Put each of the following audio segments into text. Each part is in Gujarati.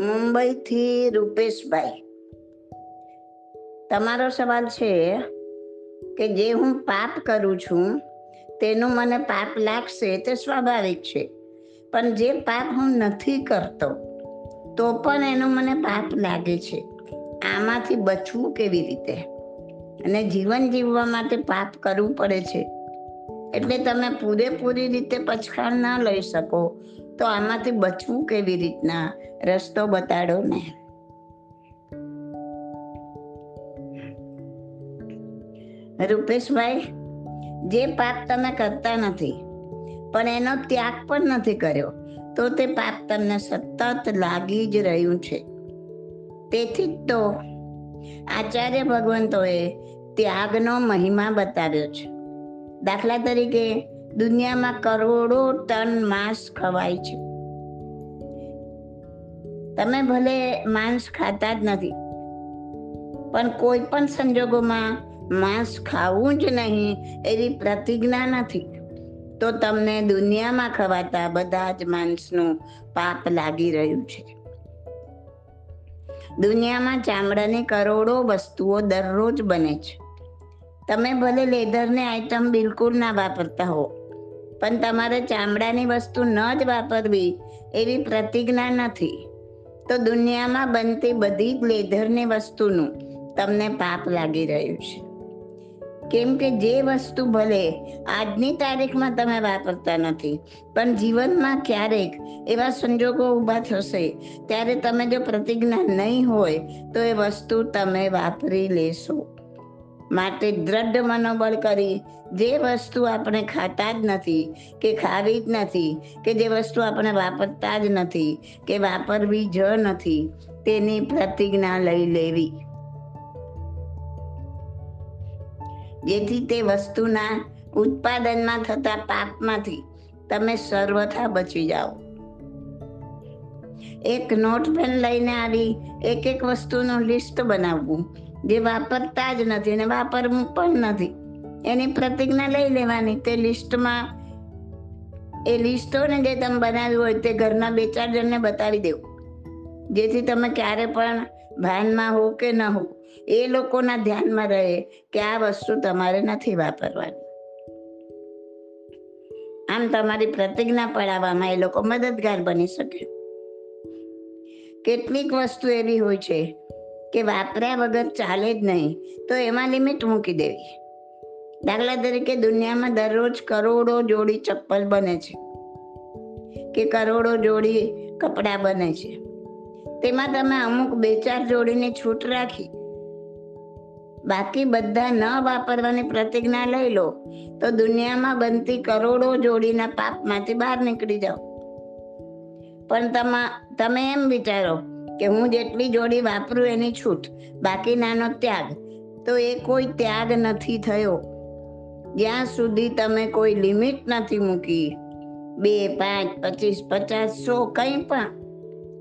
મુંબઈથી રૂપેશભાઈ. તમારો સવાલ છે કે જે હું પાપ કરું છું, તેનું મને પાપ લાગશે તે સ્વાભાવિક છે. પણ જે પાપ હું નથી કરતો, તો પણ એનું મને પાપ લાગે છે. આમાંથી બચવું કેવી રીતે? અને જીવન જીવવા માટે પાપ કરવું પડે છે. એટલે તમે પૂરેપૂરી રીતે પછાડ ના લઈ શકો. તો આમાંથી બચવું કેવી રીતના? રસ્તો બતાડો ને. રૂપેશભાઈ, જે પાપ તમે કરતા નથી, પણ એનો ત્યાગ પણ નથી કર્યો, તો તે પાપ તમને સતત લાગી જ રહ્યું છે. તેથી જ તો આચાર્ય ભગવંતોએ ત્યાગનો મહિમા બતાવ્યો છે. દાખલા તરીકે દુનિયામાં કરોડો ટન માંસ ખવાય છે. તમે ભલે માંસ ખાતા જ નથી, પણ કોઈ પણ સંજોગોમાં માંસ ખાવું જ નહીં એવી પ્રતિજ્ઞા નથી. તો તમને દુનિયામાં ખવાતા બધા જ માંસનું પાપ લાગી રહ્યું છે. દુનિયામાં ચામડાની કરોડો વસ્તુઓ દરરોજ બને છે. તમે ભલે લેધરની આઈટમ બિલકુલ ના વાપરતા હો પણ તમારે ચામડાની વસ્તુ ન જ વાપરવી એવી પ્રતિજ્ઞા નથી. તો દુનિયામાં બનતી બધી જ લેધરની વસ્તુનું તમને પાપ લાગી રહ્યું છે. કેમ કે જે વસ્તુ ભલે આજની તારીખમાં તમે વાપરતા નથી, પણ જીવનમાં ક્યારેક એવા સંજોગો ઊભા થશે, ત્યારે તમે જો પ્રતિજ્ઞા નહીં હોય, તો એ વસ્તુ તમે વાપરી લેશો. માટે દ્રઢ મનોબળ કરી જે વસ્તુ આપણે ખાતા જ નથી, કે ખાવી જ નથી, કે જે વસ્તુ આપણે વાપરતા જ નથી, કે વાપરવી જ નથી, તેની પ્રતિજ્ઞા લઈ લેવી. જેથી તે વસ્તુના ઉત્પાદનમાં થતા પાપમાંથી તમે સર્વથા બચી જાઓ. એક નોટ પેન લઈને આવી એક એક વસ્તુનું લિસ્ટ બનાવવું. જે વાપરતા જ નથી અને વાપરવું પણ નથી. એની પ્રતિજ્ઞા લઈ લેવાની. તે લિસ્ટમાં, એ લિસ્ટોને જે તમે બનાવ્યું હોય તે ઘરના બે ચાર જણને બતાવી દેવું. જેથી તમે ક્યારે પણ ભાનમાં હો કે ન હો, એ લોકોના ધ્યાનમાં રહે કે આ વસ્તુ તમારે નથી વાપરવાની. આમ તમારી પ્રતિજ્ઞા પડાવવામાં એ લોકો મદદગાર બની શકે. કેટલીક વસ્તુ એવી હોય છે કે વાપર્યા વગર ચાલે જ નહીં, તો એમાં લિમિટ મૂકી દેવી. દાખલા તરીકે દુનિયામાં દરરોજ કરોડો જોડી ચપ્પલ બને છે કે કરોડો જોડી કપડાં બને છે. તેમાં તમે અમુક બે ચાર જોડીની છૂટ રાખી, બાકી બધા ન વાપરવાની પ્રતિજ્ઞા લઈ લો, તો દુનિયામાં બનતી કરોડો જોડીના પાપમાંથી બહાર નીકળી જાઓ. પણ તમા એમ વિચારો કે હું જેટલી જોડી વાપરું એની છૂટ, બાકીનાનો ત્યાગ. તો એ કોઈ ત્યાગ નથી થયો. જ્યાં સુધી તમે કોઈ લિમિટ નથી મૂકી, બે, પાંચ, પચીસ, પચાસ, સો કંઈ પણ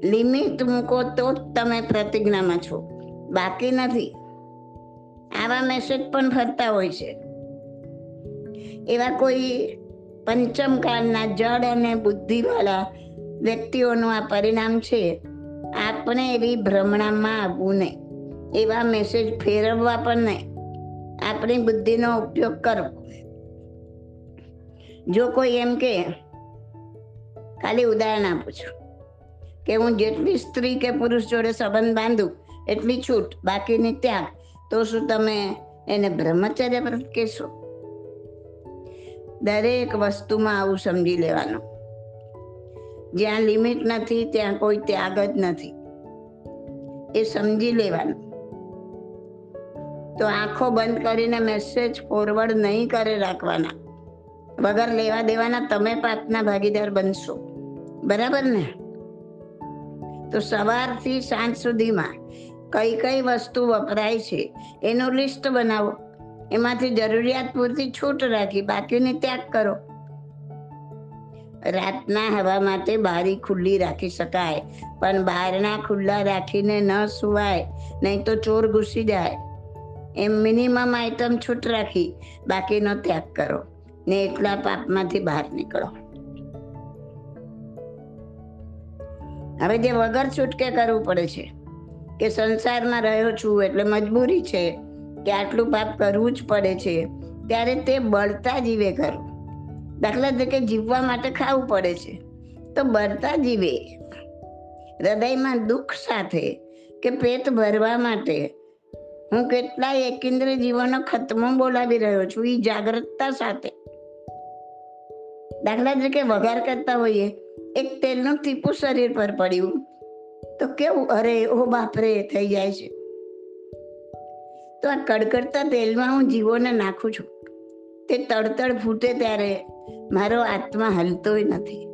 લિમિટ મૂકો તો જ તમે પ્રતિજ્ઞામાં છો. બાકી નથી. આવા મેસેજ પણ ફરતા હોય છે. એવા કોઈ પંચમકાળના જળ અને બુદ્ધિવાળા વ્યક્તિઓનું આ પરિણામ છે. આપણે એવી ભ્રમણામાં આવવું નહીં. એવા મેસેજ ફેરવવા પણ નહીં. આપણી બુદ્ધિનો ઉપયોગ કરવો. જો કોઈ એમ કે, ખાલી ઉદાહરણ આપું છું, કે હું જેટલી સ્ત્રી કે પુરુષ જોડે સંબંધ બાંધું, એટલી છૂટ, બાકીની ત્યાગ, તો શું તમે એને બ્રહ્મચર્ય વ્રત કહેશો? દરેક વસ્તુમાં આવું સમજી લેવાનું. જ્યાં લિમિટ નથી, ત્યાં કોઈ ત્યાગ જ નથી. એ સમજી લેવાનું. તો આંખો બંધ કરીને મેસેજ ફોરવર્ડ નહીં કરે રાખવાના. વગર લેવા દેવાના તમે પાપના ભાગીદાર બનશો. બરાબર ને? તો સવારથી સાંજ સુધીમાં કઈ કઈ વસ્તુ વપરાય છે, એનું લિસ્ટ બનાવો. એમાંથી જરૂરિયાત પૂરતી છૂટ રાખી, બાકીને ત્યાગ કરો. રાતના હવા માટે બારી ખુલ્લી રાખી શકાય, પણ બહારના ખુલ્લા રાખીને ન સુવાય, નહીં તો ચોર ઘૂસી જાય. એમ મિનિમમ આઈટમ છૂટ રાખી, બાકીનો ત્યાગ કરો, ને એટલા પાપમાંથી બહાર નીકળો. હવે જે વગર છૂટકે કરવું પડે છે, કે સંસારમાં રહ્યો છું એટલે મજબૂરી છે, કે આટલું પાપ કરવું જ પડે છે, ત્યારે તે બળતા જીવે કરવું દાખલા તરીકે જીવવા માટે ખાવું પડે છે. તો બળતા જીવે. હૃદયમાં દુઃખ સાથે કે પેટ ભરવા માટે હું કેટલાય એકેન્દ્ર જીવનનો ખતમો બોલાવી રહ્યો છું એ જાગૃતતા સાથે. દાખલા તરીકે વઘાર કરતા હોઈએ, એક તેલનું ટીપું શરીર પર પડ્યું. તો કેવું? અરે, ઓ બાપરે, થઈ જાય છે. તો આ કડકડતા તેલમાં હું જીવોને નાખું છું. તે તડતડ ફૂટે ત્યારે મારો આત્મા હલતોય નથી.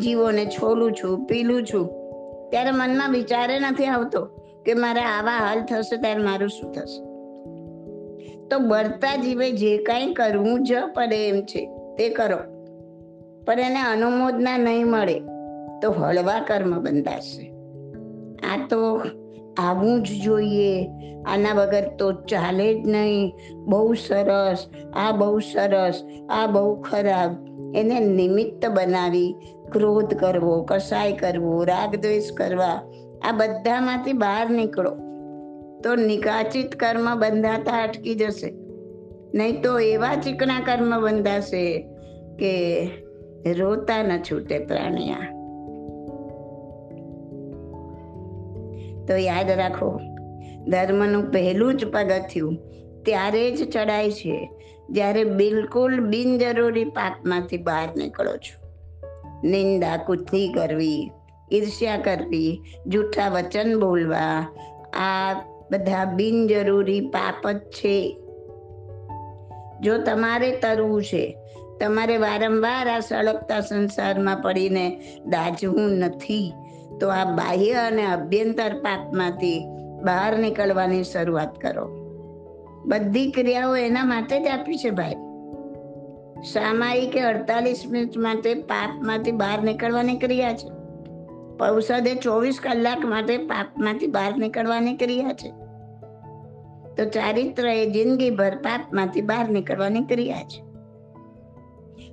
જીવોને છોલું છું, પીલું છું. ત્યારે મનમાં વિચારે નથી આવતો કે મારે આવા હાલ થશે ત્યારે મારું શું થશે. તો બળતા જીવે જે કાંઈ કરવું જ પડે એમ છે, તે કરો. પણ એને અનુમોદના નહીં મળે, તો હળવા કર્મ બંધાશે. આ તો આવવું જ જોઈએ. આના વગર તો ચાલે જ નહીં. બહુ સરસ, આ બહુ સરસ, આ બહુ ખરાબ. એને નિમિત્ત બનાવી ક્રોધ કરવો કસાય કરવો રાગ દ્વેષ કરવા. આ બધામાંથી બહાર નીકળો. તો નિકાચિત કર્મ બંધાતા અટકી જશે. નહીં તો એવા ચીકણા કર્મ બંધાશે કે રોતા ન છૂટે પ્રાણિયા. તો યાદ રાખો, ધર્મનું પહેલું જ પગથિયું ત્યારે જ ચડાય છે. જ્યારે બિલકુલ બિનજરૂરી પાપમાંથી બહાર નીકળો છો. નિંદા કુથલી કરવી, ઈર્ષ્યા કરવી, જૂઠા વચન બોલવા, આ બધા બિનજરૂરી પાપ જ છે. જો તમારે તરવું છે, તમારે વારંવાર આ સળગતા સંસારમાં પડીને દાજવું નથી. તો આ બાહ્ય અને અભ્યંતર પાપમાંથી બહાર નીકળવાની શરૂઆત કરો. બધી ક્રિયાઓ એના માટે જ આપી છે ભાઈ. સામાયિક અડતાલીસ મિનિટ માટે પાપમાંથી બહાર નીકળવાની ક્રિયા છે. પૌષદે ચોવીસ કલાક માટે પાપમાંથી બહાર નીકળવાની ક્રિયા છે. તો ચારિત્ર એ જિંદગીભર પાપમાંથી બહાર નીકળવાની ક્રિયા છે.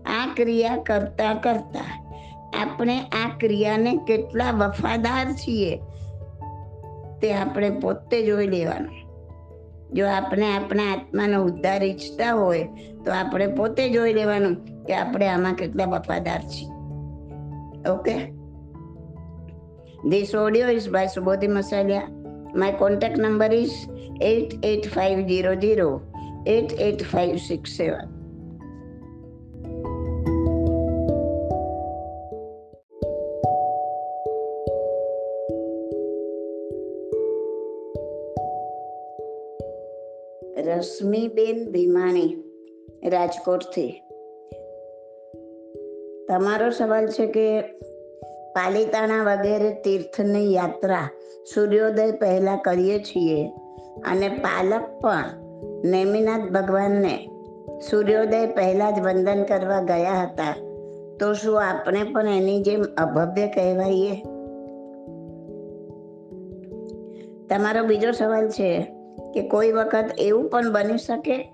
આ ક્રિયા કરતા કરતા આપણે આ ક્રિયાને કેટલા વફાદાર છીએ તે આપણે પોતે જોઈ લેવાનું જો આપણે આપણા આત્માનો ઉદ્ધાર ઈચ્છતા હોય, તો આપણે પોતે જોઈ લેવાનું કે આપણે આમાં કેટલા વફાદાર છીએ okay This audio is by Subodhi Masalia. My contact number is 88500 88567. Rashmiben Bhimani રાજકોટથી. તમારો સવાલ છે કે પાલિતાણા વગેરે તીર્થની યાત્રા સૂર્યોદય પહેલાં કરીએ છીએ અને પાલક પણ નેમિનાથ ભગવાનને સૂર્યોદય પહેલાં જ વંદન કરવા ગયા હતા, તો શું આપણે પણ એની જેમ અભવ્ય કહેવાઈએ? તમારો બીજો સવાલ છે કે કોઈ વખત એવું પણ બની શકે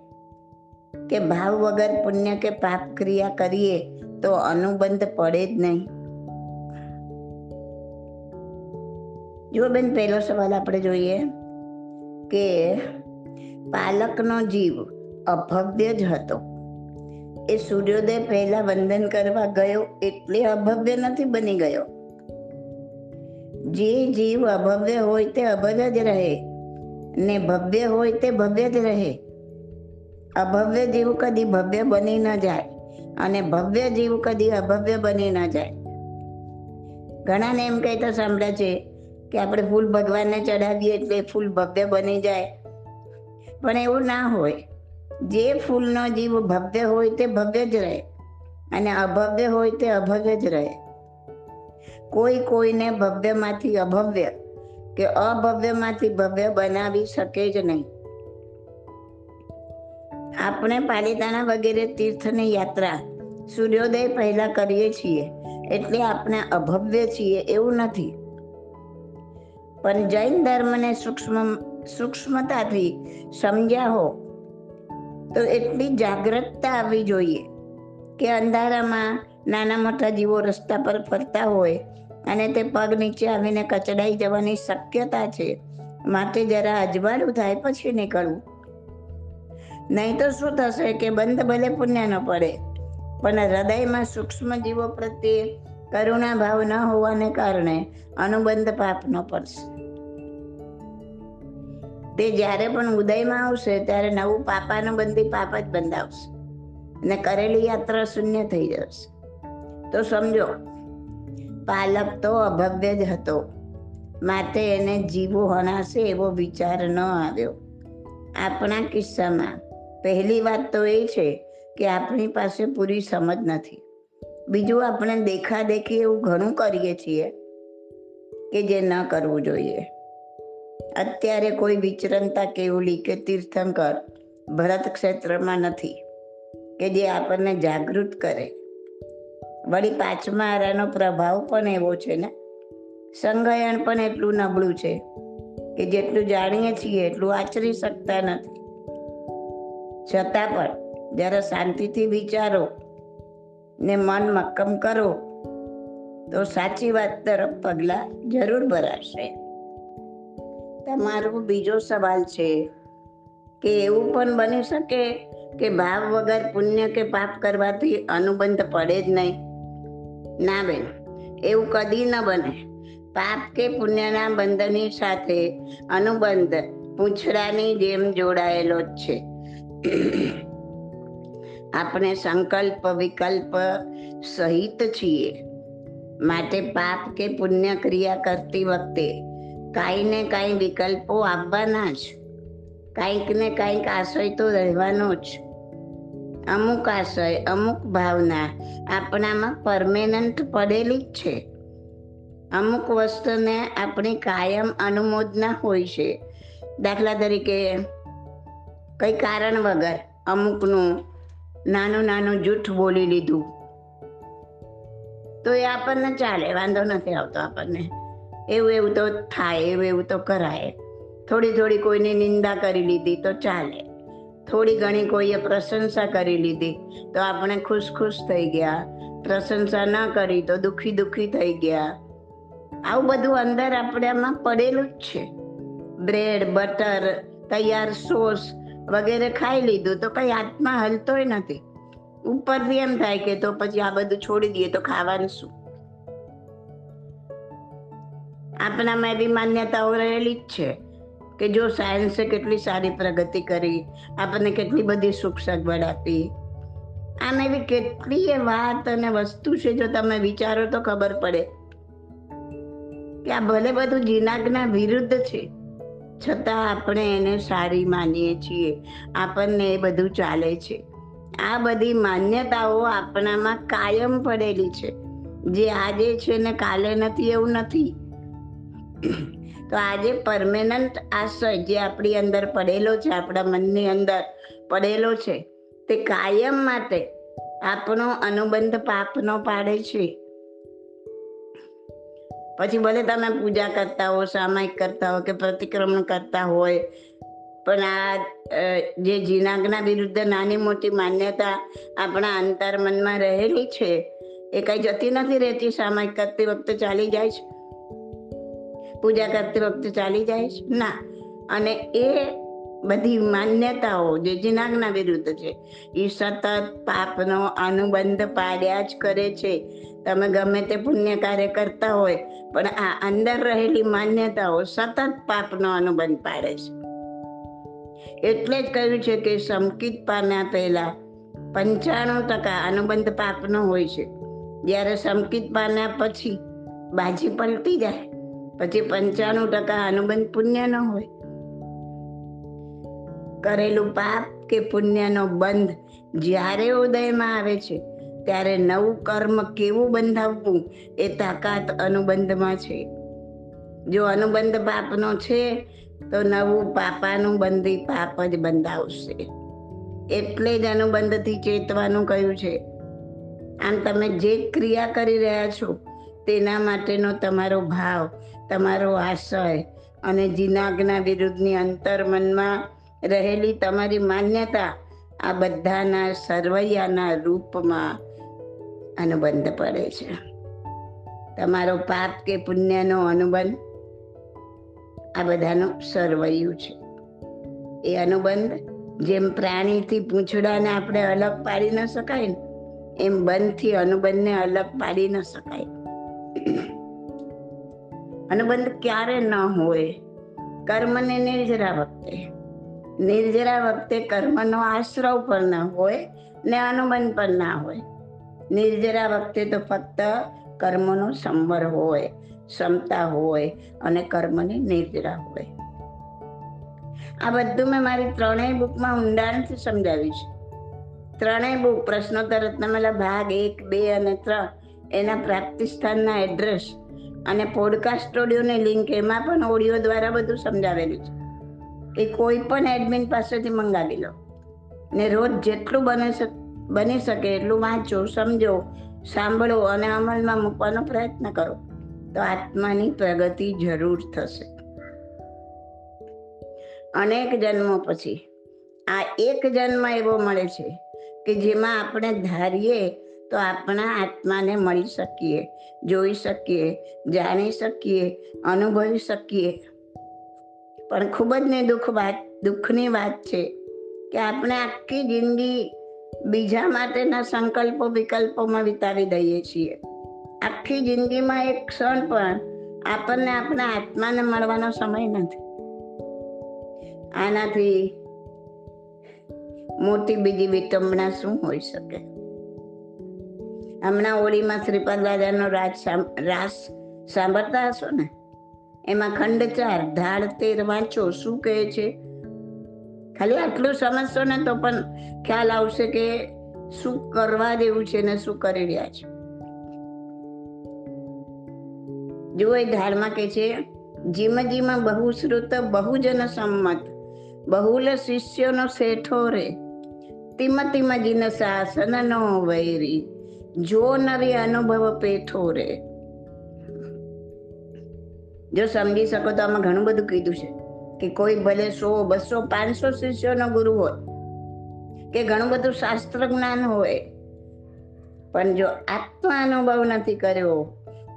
કે ભાવ વગર પુણ્ય કે પાપ ક્રિયા કરીએ તો અનુબંધ પડે જ નહીં. જો બેન, પહેલો સવાલ આપણે જોઈએ કે પાલકનો જીવ અભવ્ય જ હતો. એ સૂર્યોદય પહેલા વંદન કરવા ગયો એટલે અભવ્ય નથી, બની ગયો. જે જીવ અભવ્ય હોય તે અભવ્ય જ રહે. ને ભવ્ય હોય તે ભવ્ય જ રહે. અભવ્ય જીવ કદી ભવ્ય બની ન જાય અને ભવ્ય જીવ કદી અભવ્ય બની ન જાય. ઘણાને એમ કહેતા સાંભળે છે કે આપણે ફૂલ ભગવાનને ચડાવીએ એટલે ફૂલ ભવ્ય બની જાય. પણ એવું ના હોય. જે ફૂલનો જીવ ભવ્ય હોય તે ભવ્ય જ રહે અને અભવ્ય હોય તે અભવ્ય જ રહે. કોઈ કોઈને ભવ્યમાંથી અભવ્ય કે અભવ્યમાંથી ભવ્ય બનાવી શકે જ નહીં. આપણે પાલિતાણા વગેરે તીર્થની યાત્રા સૂર્યોદય પહેલા કરીએ છીએ, એટલે આપણે અભવ્ય છીએ એવું નથી. પણ જૈન ધર્મને સૂક્ષ્મ, સૂક્ષ્મતાથી સમજ્યા હો તો એટલી જાગૃતતા આવવી જોઈએ કે અંધારામાં નાના મોટા જીવો રસ્તા પર ફરતા હોય અને તે પગ નીચે આવીને કચડાઈ જવાની શક્યતા છે. માટે જરા અજવાળું થાય પછી નીકળવું નહીં તો શું થશે કે બંધ ભલે પુણ્ય ન પડે, પણ હૃદયમાં સૂક્ષ્મ જીવો પ્રત્યે કરુણા ભાવ ન હોવાને કારણે અનુબંધ પાપ ન પડશે. તે જ્યારે પણ ઉદયમાં આવશે, ત્યારે નવું પાપાનું બંધી પાપ જ બંધાવશે. અને કરેલી યાત્રા શૂન્ય થઈ જશે. તો સમજો પાલક તો અભવ્ય જ હતો. માટે એને જીવો હણાશે એવો વિચાર ન આવ્યો. આપણા કિસ્સામાં પહેલી વાત તો એ છે કે આપણી પાસે પૂરી સમજ નથી. બીજું આપણે દેખાદેખી એવું ઘણું કરીએ છીએ કે જે ન કરવું જોઈએ. અત્યારે કોઈ વિચરણતા કેવલી કે તીર્થંકર ભરત ક્ષેત્રમાં નથી કે જે આપણને જાગૃત કરે. વળી પાંચમા આરાનો પ્રભાવ પણ એવો છે ને? સંગયન પણ એટલું નબળું છે કે જેટલું જાણીએ છીએ એટલું આચરી શકતા નથી. છતાં પણ જ્યારે શાંતિથી વિચારો ને મન મક્કમ કરો તો સાચી વાત તરફ પગલાં જરૂર ભરાશે. તમારો બીજો સવાલ છે કે એવું પણ બની શકે કે ભાવ વગર પુણ્ય કે પાપ કરવાથી અનુબંધ પડે જ નહીં? ના બેન, એવું કદી ન બને. પાપ કે પુણ્યના બંધની સાથે અનુબંધ પૂંછડાની જેમ જોડાયેલો જ છે. આપણે સંકલ્પ વિકલ્પ સહિત છીએ. માટે પાપ કે પુણ્ય ક્રિયા કરતી વખતે કાંઈ ને કાંઈ વિકલ્પો આપવાના જ. કાંઈક ને કાંઈક આશય તો રહેવાનો જ. અમુક આશય, અમુક ભાવના આપણામાં પરમેનન્ટ પડેલી જ છે. અમુક વસ્તુને આપણી કાયમ અનુમોદના હોય છે. દાખલા તરીકે, કઈ કારણ વગર અમુકનું નાનું નાનું જૂઠ બોલી લીધું. તો એ આપણને ચાલે, વાંધો નથી આવતો આપણને. એવું એવું તો થાય, એવું એવું તો કરાય. થોડી થોડી કોઈની નિંદા કરી લીધી તો ચાલે. થોડી ઘણી કોઈએ પ્રશંસા કરી લીધી, તો આપણે ખુશ ખુશ થઈ ગયા. પ્રશંસા ન કરી તો દુખી દુખી થઈ ગયા. આવું બધું અંદર આપણામાં પડેલું જ છે. બ્રેડ, બટર, તૈયાર સોસ વગેરે ખાઈ લીધું તો કઈ હાથમાં હલતોય નથી. ઉપરથી એમ થાય કે તો પછી આ બધું છોડી દઈએ તો ખાવાનું શું? આપણામાં એવી માન્યતાઓ રહેલી જ છે. કે જો સાયન્સે કેટલી સારી પ્રગતિ કરી, આપણને કેટલી બધી સુખ સગવડ આપી. આમ એવી કેટલીય વાત અને વસ્તુ છે જો તમે વિચારો તો ખબર પડે. કે આ ભલે બધું જીનાગના વિરુદ્ધ છે, છતાં આપણે એને સારી માનીએ છીએ, આપણને એ બધું ચાલે છે. આ બધી માન્યતાઓ આપણામાં કાયમ પડેલી છે. જે આજે છે ને કાલે નથી, એવું નથી. તો આજે પરમેનન્ટ આશય જે આપણી અંદર પડેલો છે, આપણા મનની અંદર પડેલો છે, તે કાયમ માટે આપણો અનુબંધ પાપનો પાડે છે. પછી ભલે તમે પૂજા કરતા હો, સામાયિક કરતા હો કે પ્રતિક્રમણ કરતા હોય, પણ આ જે જીનાગના વિરુદ્ધ નાની મોટી માન્યતા આપણા અંતર મનમાં રહેલી છે, એ કઈ જતી નથી રહેતી, સામાયિક કરતી વખતે ચાલી જાય છે. પૂજા કરતી વખતે ચાલી છે? ના. અને એ બધી માન્યતાઓ જે જીનાગના વિરુદ્ધ છે, એ સતત પાપનો અનુબંધ પાડ્યા જ કરે છે. તમે ગમે તે પુણ્ય કાર્ય કરતા હોય, પણ આ અંદર રહેલી માન્યતાઓ સતત પાપનો અનુબંધ પાડે છે. એટલે જ કહ્યું છે કે સમકિત પામ્યા પહેલા પંચાણું ટકા અનુબંધ પાપનો હોય છે. જ્યારે સમકિત પામ્યા પછી બાજી પલટી જાય. પછી પંચાણું ટકા અનુબંધ પુણ્યનો હોય. કરેલું પાપ કે પુણ્યનો બંધ જ્યારે ઉદયમાં આવે છે, ત્યારે નવું કર્મ કેવું બંધાવવું એ તાકાત અનુબંધમાં છે. જો અનુબંધ પાપનો છે, તો નવું પાપાનું બંધી પાપ જ બંધાવશે. એટલે જ અનુબંધથી ચેતવાનું કહ્યું છે. આમ તમે જે ક્રિયા કરી રહ્યા છો, તેના માટેનો તમારો ભાવ તમારો આશય અને જીનાગના વિરુદ્ધની અંતર મનમાં રહેલી તમારી માન્યતા આ બધાના સરવૈયાના રૂપમાં અનુબંધ પડે છે. તમારો પાપ કે પુણ્યનો અનુબંધ આ બધાનો સરવૈયું છે. એ અનુબંધ જેમ પ્રાણીથી પૂંછડાને આપણે અલગ પાડી ન શકાય ને, એમ બંધથી અનુબંધને અલગ પાડી ન શકાય. અનુબંધ ક્યારે ન હોય. કર્મને નિર્જરા વખતે. નિર્જરા વખતે કર્મનો આશ્રવ પણ ન હોય ને અનુબંધ પણ ના હોય. નિર્જરા વખતે તો ફક્ત કર્મનો સંવર હોય, ક્ષમતા હોય અને કર્મની નિર્જરા હોય. આ બધું મેં મારી ત્રણેય બુકમાં ઊંડાણથી સમજાવ્યું છે. ત્રણેય બુક પ્રશ્નોત્તર રત્નમાલા ભાગ એક, બે અને ત્રણ એના પ્રાપ્તિ સ્થાનના એડ્રેસ અને પોડકાસ્ટ ઓડિયોની લિંક એમાં પણ ઓડિયો દ્વારા બધું સમજાવેલું છે. કે કોઈ પણ એડમિન પાસેથી મંગાવી લો. ને રોજ જેટલું બને બની શકે એટલું વાંચો, સમજો, સાંભળો અને અમલમાં મૂકવાનો પ્રયત્ન કરો. તો આત્માની પ્રગતિ જરૂર થશે. અનેક જન્મો પછી, આ એક જન્મ એવો મળે છે કે જેમાં આપણે ધારીએ તો આપણા આત્માને મળી શકીએ, જોઈ શકીએ, જાણી શકીએ, અનુભવી શકીએ. પણ ખૂબ જ ને દુઃખ વાત, દુઃખની વાત છે કે આપણે આખી જિંદગી બીજા માટેના સંકલ્પો, વિકલ્પોમાં વિતાવી દઈએ છીએ. આખી જિંદગીમાં એક ક્ષણ પણ આપણને આપણા આત્માને મળવાનો સમય નથી. આનાથી મોટી બીજી વિટંબના શું હોઈ શકે? હમણાં હોળીમાં શ્રીપાદ રાજાનો રાજ રાસ સાંભળતા હશો ને? એમાં ખંડ ચાર, ધાડ તેર વાંચો, શું કહે છે? ખાલી આટલું સમજશો ને તો પણ ખ્યાલ આવશે કે શું કરવા દેવું છે ને શું કરી રહ્યા છે. જુઓ એ ધારમાં કે છે, જીમ જીમ બહુશ્રુત બહુજન સંમત, બહુલ શિષ્યોનો શેઠો રે. તિમ તિમ જીન શાસન નો વૈરી જો નવી અનુભવ પેઠો રે જો સમજી શકો તો આમાં ઘણું બધું કીધું છે કે કોઈ ભલે સો બસો પાંચસો શિષ્યોનો ગુરુ હોય કે ઘણું બધું શાસ્ત્ર જ્ઞાન હોય પણ જો આત્મા અનુભવ નથી કર્યો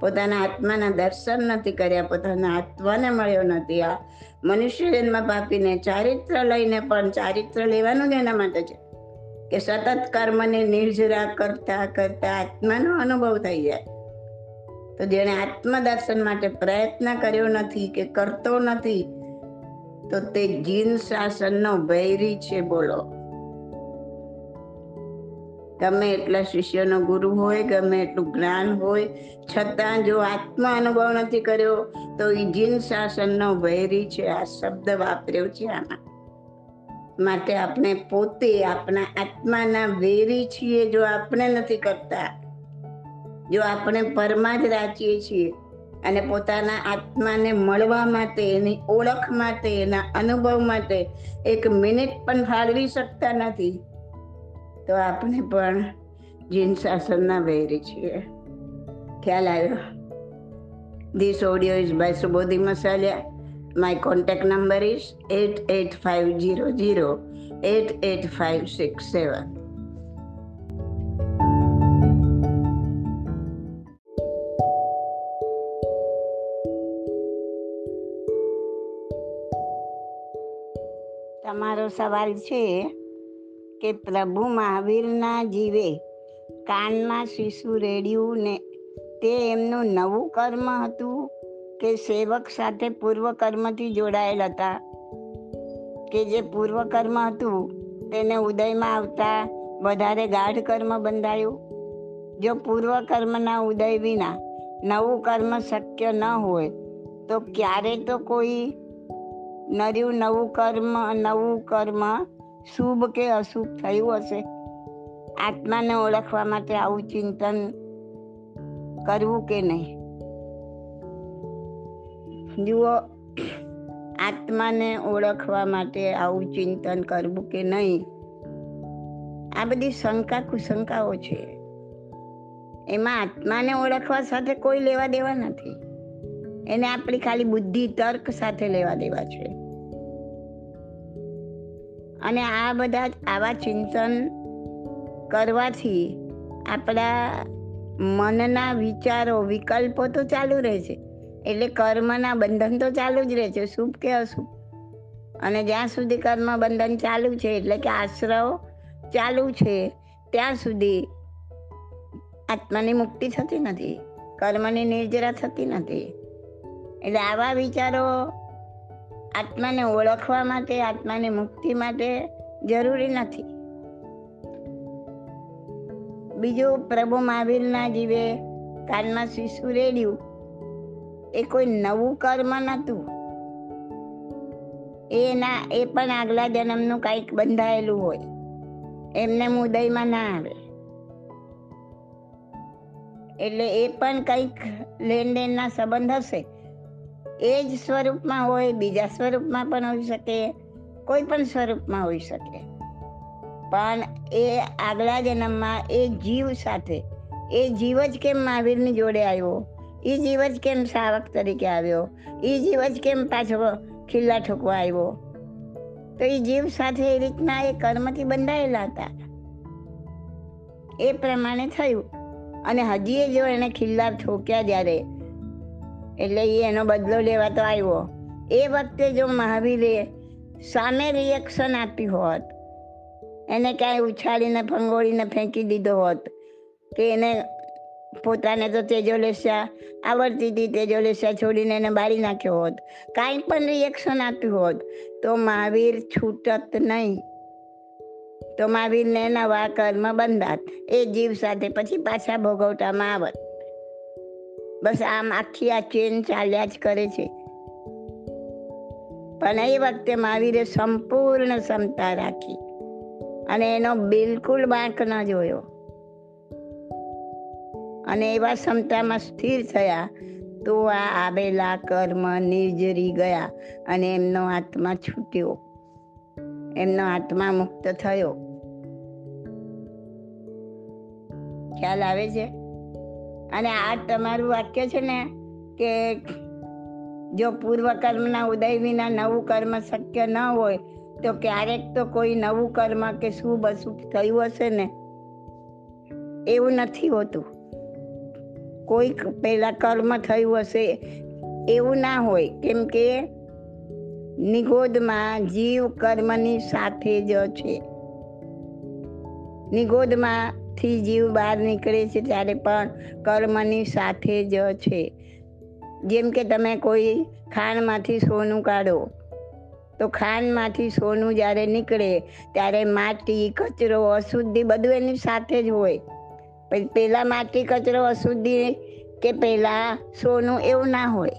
પોતાના આત્માના દર્શન નથી કર્યા પોતાના આત્માને મળ્યો નથી આ મનુષ્ય જન્મ પાપીને ચારિત્ર લઈને પણ ચારિત્ર લેવાનું જ એના માટે છે કે સતત કર્મને નિર્જરા કરતા કરતા આત્માનો અનુભવ થઈ જાય. તો જેણે આત્મદર્શન માટે પ્રયત્ન કર્યો નથી કે કરતો નથી, તો તે જીન શાસનનો વૈરી છે, બોલો. ગમે એટલા શિષ્યનો ગુરુ હોય, ગમે એટલું જ્ઞાન હોય, છતાં જો આત્મા અનુભવ નથી કર્યો, તો એ જીન શાસનનો વૈરી છે, આ શબ્દ વાપર્યો છે આમાં. માટે આપણે પોતે આપણા આત્માના વેરી છીએ જો આપણે નથી કરતા. જો આપણે પરમાં જ રાચીએ છીએ અને પોતાના આત્માને મળવા માટે, એની ઓળખ માટે, એના અનુભવ માટે એક મિનિટ પણ ફાળવી શકતા નથી, તો આપણે પણ જીન શાસનના વૈરી છીએ. ખ્યાલ આવ્યો? This audio is by Subodhi Masaliya my contact number is eight eight five zero zero eight eight five six seven તમારો સવાલ છે કે પ્રભુ મહાવીરના જીવે કાનમાં શિશુ રેડ્યું ને તે એમનું નવું કર્મ હતું? કે સેવક સાથે પૂર્વ કર્મથી જોડાયેલ હતા. કે જે પૂર્વ કર્મ હતું, તેને ઉદયમાં આવતા વધારે ગાઢ કર્મ બંધાયું. જો પૂર્વ કર્મના ઉદય વિના નવું કર્મ શક્ય ન હોય, તો ક્યારે તો કોઈ નર્યું નવું કર્મ નવું કર્મ શુભ કે અશુભ થયું હશે? આત્માને ઓળખવા માટે આવું ચિંતન કરવું કે નહીં? જુઓ, આત્માને ઓળખવા માટે આવું ચિંતન કરવું કે નહીં? આ બધી શંકા કુશંકાઓ છે. એમાં આત્માને ઓળખવા સાથે કોઈ લેવા દેવા નથી. એને આપણી ખાલી બુદ્ધિ, તર્ક સાથે લેવા દેવા છે. અને આ બધા આવા ચિંતન કરવાથી આપણા મનના વિચારો, વિકલ્પો તો ચાલુ રહે છે એટલે કર્મના બંધન તો ચાલુ જ રહે છે. શુભ કે અશુભ અને જ્યાં સુધી કર્મ બંધન ચાલુ છે, એટલે કે આશ્રવ ચાલુ છે, ત્યાં સુધી આત્માની મુક્તિ થતી નથી. કર્મની નિર્જરા થતી નથી. એટલે આવા વિચારો આત્માને ઓળખવા માટે, આત્માની મુક્તિ માટે જરૂરી નથી. બીજું પ્રભુ મહાવીરના જીવે કાનમાં શીશું રેડ્યું. એ કોઈ નવું કર્મ નહોતું એના, એ પણ આગલા જન્મનું કંઈક બંધાયેલું હોય. એમને ઉદયમાં ના આવે. એટલે એ પણ કંઈક દેણના સંબંધ હશે. એ જ સ્વરૂપમાં હોય, બીજા સ્વરૂપમાં પણ હોઈ શકે, કોઈ પણ સ્વરૂપમાં હોઈ શકે. પણ એ આગલા જન્મમાં એ જીવ સાથે, એ જીવ જ કેમ મહાવીરની જોડે આવ્યો? એ જીવ જ કેમ શાવક તરીકે આવ્યો? એ જીવ જ કેમ પાછો ખીલ્લા ઠોકવા આવ્યો? તો એ જીવ સાથે એ રીતના એ કર્મથી બંધાયેલા હતા. એ પ્રમાણે થયું. અને હજી જો એને ખિલ્લા ઠોક્યા જ્યારે, એટલે એ એનો બદલો લેવા તો આવ્યો. એ વખતે જો મહાવીરે સામે રિએક્શન આપ્યું હોત, એને ક્યાંય ઉછાળીને ફંગોળીને ફેંકી દીધો હોત, કે એને પોતાને તો તેજોલેશા આવડતી હતી તેજોલેશા છોડીને એને બાળી નાખ્યો હોત. કાંઈ પણ રિએક્શન આપ્યું હોત, તો મહાવીર છૂટત નહીં. તો મહાવીરને નવા કર્મ બંધાત. એ જીવ સાથે પછી પાછા ભોગવટામાં આવત. બસ આમ આખી આ ચેન ચાલ્યા જ કરે છે. પણ એ વખતે મહાવીરે સંપૂર્ણ ક્ષમતા રાખી. અને એનો બિલકુલ બાંક ન જોયો. અને એવા ક્ષમતામાં સ્થિર થયા તો આ આવેલા કર્મ નિર્જરી ગયા અને એમનો આત્મા છૂટ્યો. એમનો આત્મા મુક્ત થયો. ખ્યાલ આવે છે? અને આ તમારું વાક્ય છે ને કે જો પૂર્વ કર્મના ઉદય વિના નવું કર્મ શક્ય ન હોય, તો ક્યારેક તો કોઈ નવું કર્મ કે શુભ અશુભ થયું હશે ને? એવું નથી હોતું. કોઈ પહેલા કર્મ થયું હશે, એવું ના હોય. કેમ કે નિગોદમાં જીવ કર્મની સાથે જ છે. નિગોદમાંથી જીવ બહાર નીકળે છે ત્યારે પણ કર્મની સાથે જ છે. જેમ કે તમે કોઈ ખાંડમાંથી સોનું કાઢો, તો ખાંડમાંથી સોનું જ્યારે નીકળે, ત્યારે માટી, કચરો, અશુદ્ધિ બધું એની સાથે જ હોય. પહેલાં માટી કચરો અશુદ્ધિ કે પહેલાં સોનું એવું ના હોય.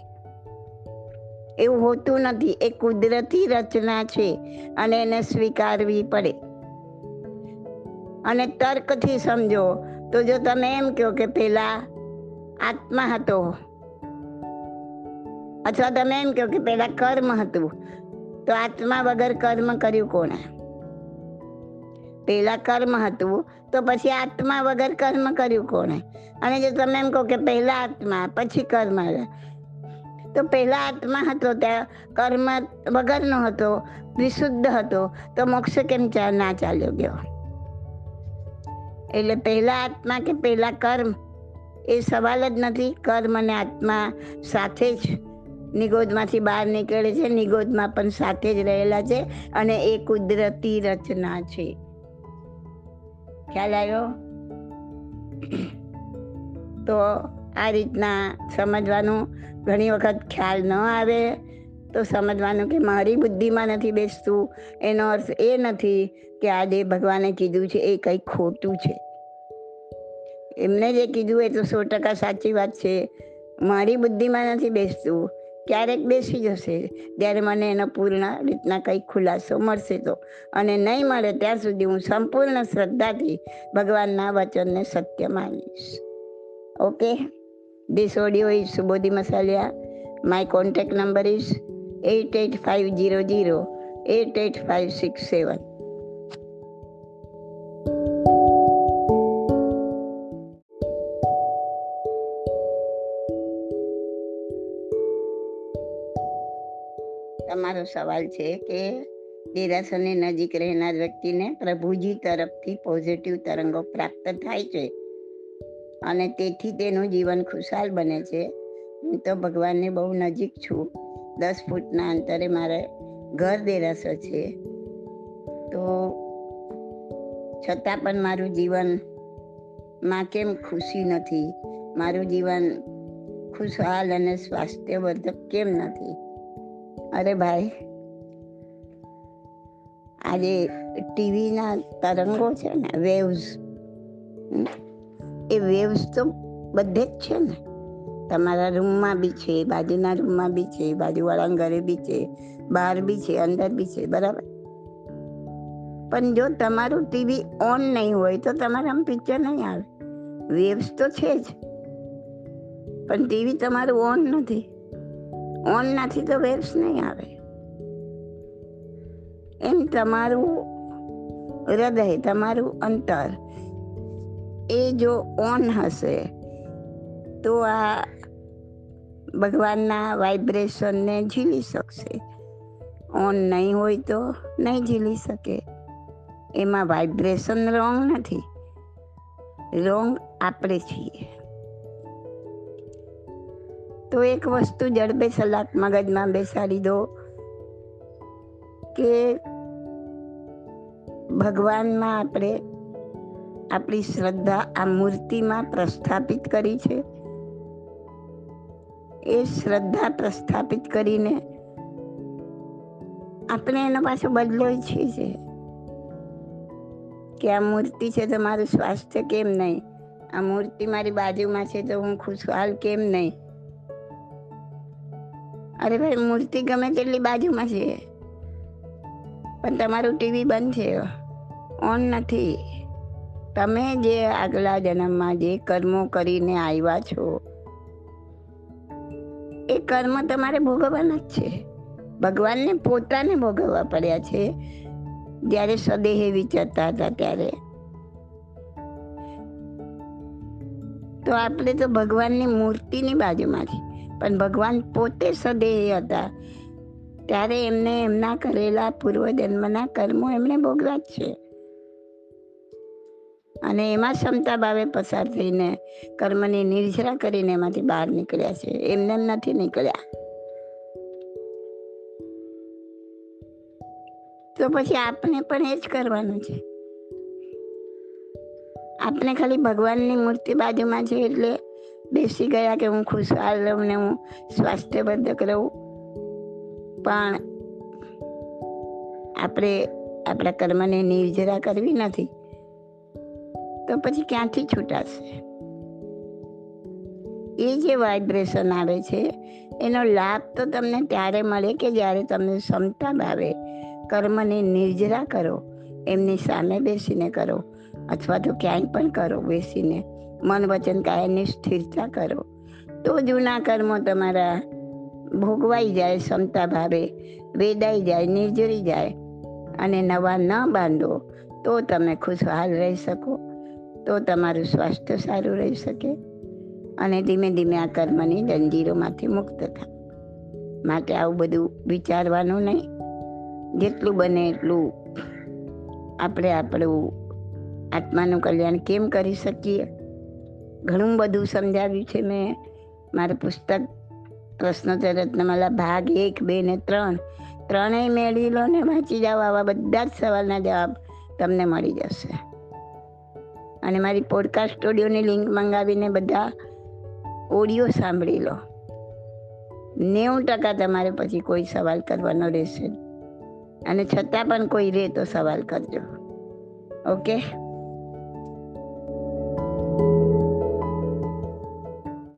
એવું હોતું નથી. એ કુદરતી રચના છે અને એને સ્વીકારવી પડે. અને તર્કથી સમજો તો જો તમે એમ કહો કે પહેલાં આત્મા હતો, અથવા તમે એમ કહો કે પહેલાં કર્મ હતું, તો આત્મા વગર કર્મ કર્યું કોણે? પહેલા કર્મ હતું, તો પછી આત્મા વગર કર્મ કર્યું કોણે? અને જો તમે એમ કહો કે પહેલા આત્મા, પછી કર્મ તો પહેલા આત્મા હતો, ત્યાં કર્મ વગરનો હતો, વિશુદ્ધ હતો, તો મોક્ષ કેમ ના ચાલ્યો ગયો? એટલે પહેલા આત્મા કે પહેલા કર્મ, એ સવાલ જ નથી. કર્મ અને આત્મા સાથે જ નિગોદમાંથી બહાર નીકળે છે, નિગોદમાં પણ સાથે જ રહેલા છે, અને એ કુદરતી રચના છે. ખ્યાલ આવ્યો તો આ રીતના સમજવાનું ઘણી વખત ખ્યાલ ન આવે. તો સમજવાનું કે મારી બુદ્ધિમાં નથી બેસતું. એનો અર્થ એ નથી કે આ જે ભગવાને કીધું છે, એ કંઈ ખોટું છે. એમને જે કીધું એ તો સો ટકા સાચી વાત છે. મારી બુદ્ધિમાં નથી બેસતું. ક્યારેક બેસી જશે. ત્યારે મને એનો પૂર્ણ રીતના કંઈક ખુલાસો મળશે તો. અને નહીં મળે ત્યાં સુધી હું સંપૂર્ણ શ્રદ્ધાથી ભગવાનના વચનને સત્ય માનીશ. Okay? This audio is Subodhi Masaliya my contact number is eight eight five zero zero eight eight five six seven તમારો સવાલ છે કે દેરાસરની નજીક રહેનાર વ્યક્તિને પ્રભુજી તરફથી પોઝિટિવ તરંગો પ્રાપ્ત થાય છે અને તેથી તેનું જીવન ખુશાલ બને છે. હું તો ભગવાનને બહુ નજીક છું. દસ ફૂટના અંતરે મારે ઘર દેરાસર છે. તો છતાં પણ મારું જીવનમાં કેમ ખુશી નથી? મારું જીવન ખુશહાલ અને સ્વાસ્થ્યવર્ધક કેમ નથી? અરે ભાઈ. આજે ટીવીના તરંગો છે ને વેવ્સ એ વેવ્સ તો બધે જ છે ને. તમારા રૂમમાં બી છે બાજુના રૂમમાં બી છે બાજુવાળાના ઘરે બી છે, બહાર બી છે, અંદર બી છે, બરાબર? પણ જો તમારું ટીવી ઓન નહીં હોય તો તમારામાં પિક્ચર નહીં આવે. વેવ્સ તો છે જ. પણ ટીવી તમારું ઓન નથી. ઓન નથી તો વેવ્સ નહીં આવે. એમ તમારું હૃદય, તમારું અંતર, એ જો ઓન હશે, તો આ ભગવાનના વાઇબ્રેશનને ઝીલી શકશે. ઓન નહીં હોય તો નહીં ઝીલી શકે. એમાં વાઇબ્રેશન રોંગ નથી. રોંગ આપણે છીએ. તો એક વસ્તુ જડબે સલાક મગજમાં બેસાડી દો કે ભગવાનમાં આપણે આપણી શ્રદ્ધા આ મૂર્તિમાં પ્રસ્થાપિત કરી છે. એ શ્રદ્ધા પ્રસ્થાપિત કરીને આપણે એનો પાછો બદલો ઈચ્છીએ છીએ કે આ મૂર્તિ છે તો મારું સ્વાસ્થ્ય કેમ નહીં? આ મૂર્તિ મારી બાજુમાં છે તો હું ખુશહાલ કેમ નહીં? અરે ભાઈ, મૂર્તિ ગમે તેટલી બાજુમાં છે. પણ તમારું ટીવી બંધ છે. ઓન નથી. તમે જે આગલા જન્મમાં જે કર્મો કરીને આવ્યા છો, એ કર્મ તમારે ભોગવવાના જ છે. ભગવાનને પોતાને ભોગવવા પડ્યા છે. જ્યારે સદેહે વિચારતા હતા ત્યારે. તો આપણે તો ભગવાનની મૂર્તિની બાજુમાંથી પણ ભગવાન પોતે સદેહ હતા. ત્યારે એમને એમના કરેલા પૂર્વજન્મના કર્મો એમણે ભોગવ્યા જ છે. અને એમાં ક્ષમતા ભાવે પસાર થઈને કર્મની નિર્જરા કરીને એમાંથી બહાર નીકળ્યા છે. એમને એમ નથી નીકળ્યા. તો પછી આપણે પણ એ જ કરવાનું છે. આપણે ખાલી ભગવાનની મૂર્તિ બાજુમાં છે એટલે બેસી ગયા કે હું ખુશહાલ રહું ને હું સ્વાસ્થ્યબદ્ધક રહું. પણ આપણે આપણા કર્મને નિર્જરા કરવી નથી. તો પછી ક્યાંથી છૂટાશે? એ જે વાઇબ્રેશન આવે છે, એનો લાભ તો તમને ત્યારે મળે કે જ્યારે તમને ક્ષમતા ભાવે. કર્મને નિર્જરા કરો, એમની સામે બેસીને કરો, અથવા તો ક્યાંય પણ કરો બેસીને. મન વચન કાયની સ્થિરતા કરો. તો જૂના કર્મો તમારા ભોગવાઈ જાય, ક્ષમતા ભાવે, વેદાઈ જાય, નિર્જરી જાય અને નવા ન બાંધો, તો તમે ખુશહાલ રહી શકો. તો તમારું સ્વાસ્થ્ય સારું રહી શકે અને ધીમે ધીમે આ કર્મની જંજીરોમાંથી મુક્ત થાય માટે આવું બધું વિચારવાનું નહીં. જેટલું બને એટલું આપણે આપણું આત્માનું કલ્યાણ કેમ કરી શકીએ? ઘણું બધું સમજાવ્યું છે મેં. મારું પુસ્તક પ્રશ્નોત્તર રત્નમાલા ભાગ એક, બે ને ત્રણ. ત્રણેય મેળવી લો ને વાંચી જાઓ, આવા બધા જ સવાલના જવાબ તમને મળી જશે. અને મારી પોડકાસ્ટ સ્ટુડિયોની લિંક મંગાવીને બધા ઓડિયો સાંભળી લો નેવું ટકા તમારે પછી કોઈ સવાલ કરવાનો રહેશે. અને છતાં પણ કોઈ રહે તો સવાલ કરજો. ઓકે